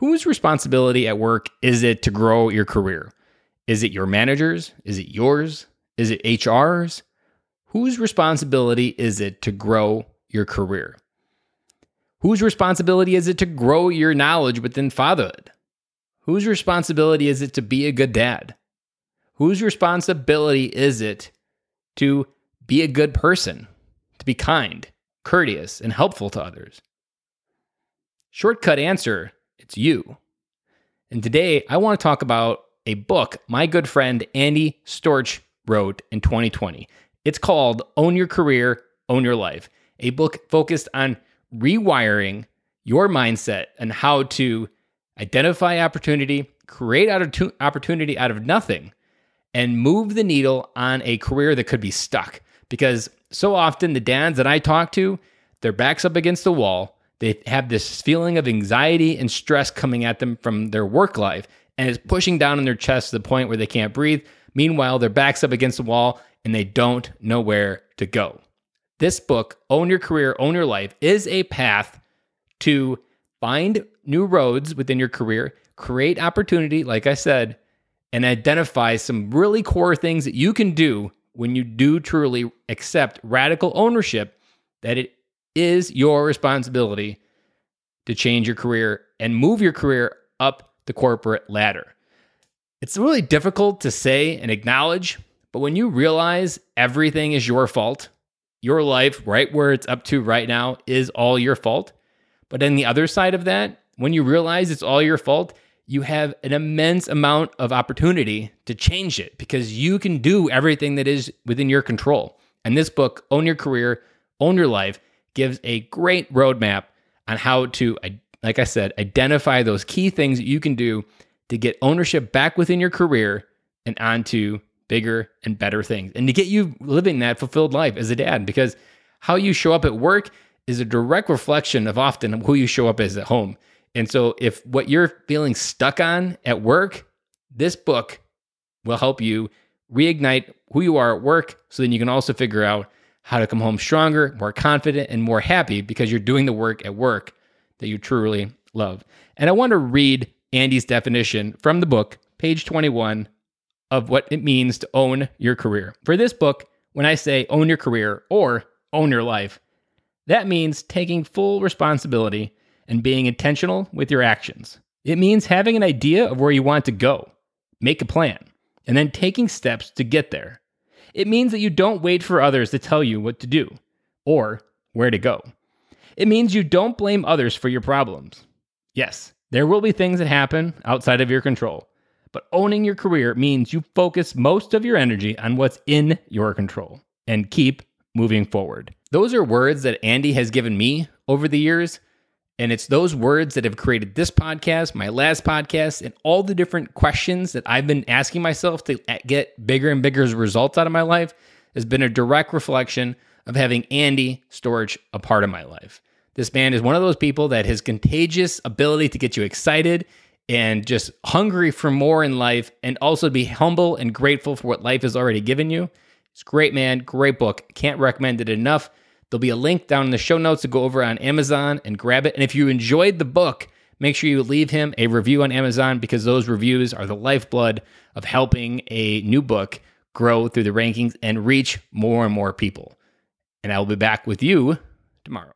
Whose responsibility at work is it to grow your career? Is it your manager's? Is it yours? Is it HR's? Whose responsibility is it to grow your career? Whose responsibility is it to grow your knowledge within fatherhood? Whose responsibility is it to be a good dad? Whose responsibility is it to be a good person, to be kind, courteous, and helpful to others? Shortcut answer it's you. And today I want to talk about a book my good friend Andy Storch wrote in 2020. It's called Own Your Career, Own Your Life, a book focused on rewiring your mindset and how to identify opportunity, create opportunity out of nothing, and move the needle on a career that could be stuck. Because so often the dads that I talk to, their backs up against the wall. They have this feeling of anxiety and stress coming at them from their work life, and it's pushing down in their chest to the point where they can't breathe. Meanwhile, their back's up against the wall and they don't know where to go. This book, Own Your Career, Own Your Life, is a path to find new roads within your career, create opportunity, like I said, and identify some really core things that you can do when you do truly accept radical ownership that it is your responsibility to change your career and move your career up the corporate ladder. It's really difficult to say and acknowledge, but when you realize everything is your fault, your life, right where it's up to right now, is all your fault. But on the other side of that, when you realize it's all your fault, you have an immense amount of opportunity to change it because you can do everything that is within your control. And this book, Own Your Career, Own Your Life, gives a great roadmap on how to, like I said, identify those key things that you can do to get ownership back within your career and onto bigger and better things and to get you living that fulfilled life as a dad because how you show up at work is a direct reflection of often who you show up as at home. And so, if what you're feeling stuck on at work, this book will help you reignite who you are at work so then you can also figure out how to come home stronger, more confident, and more happy because you're doing the work at work that you truly love. And I want to read Andy's definition from the book, page 21, of what it means to own your career. For this book, when I say own your career or own your life, that means taking full responsibility and being intentional with your actions. It means having an idea of where you want to go, make a plan, and then taking steps to get there. It means that you don't wait for others to tell you what to do or where to go. It means you don't blame others for your problems. Yes, there will be things that happen outside of your control, but owning your career means you focus most of your energy on what's in your control and keep moving forward. Those are words that Andy has given me over the years and it's those words that have created this podcast, my last podcast, and all the different questions that I've been asking myself to get bigger and bigger results out of my life has been a direct reflection of having Andy Storch a part of my life. This man is one of those people that has contagious ability to get you excited and just hungry for more in life and also be humble and grateful for what life has already given you. It's great, man. Great book. Can't recommend it enough. There'll be a link down in the show notes to go over on Amazon and grab it. And if you enjoyed the book, make sure you leave him a review on Amazon because those reviews are the lifeblood of helping a new book grow through the rankings and reach more and more people. And I will be back with you tomorrow.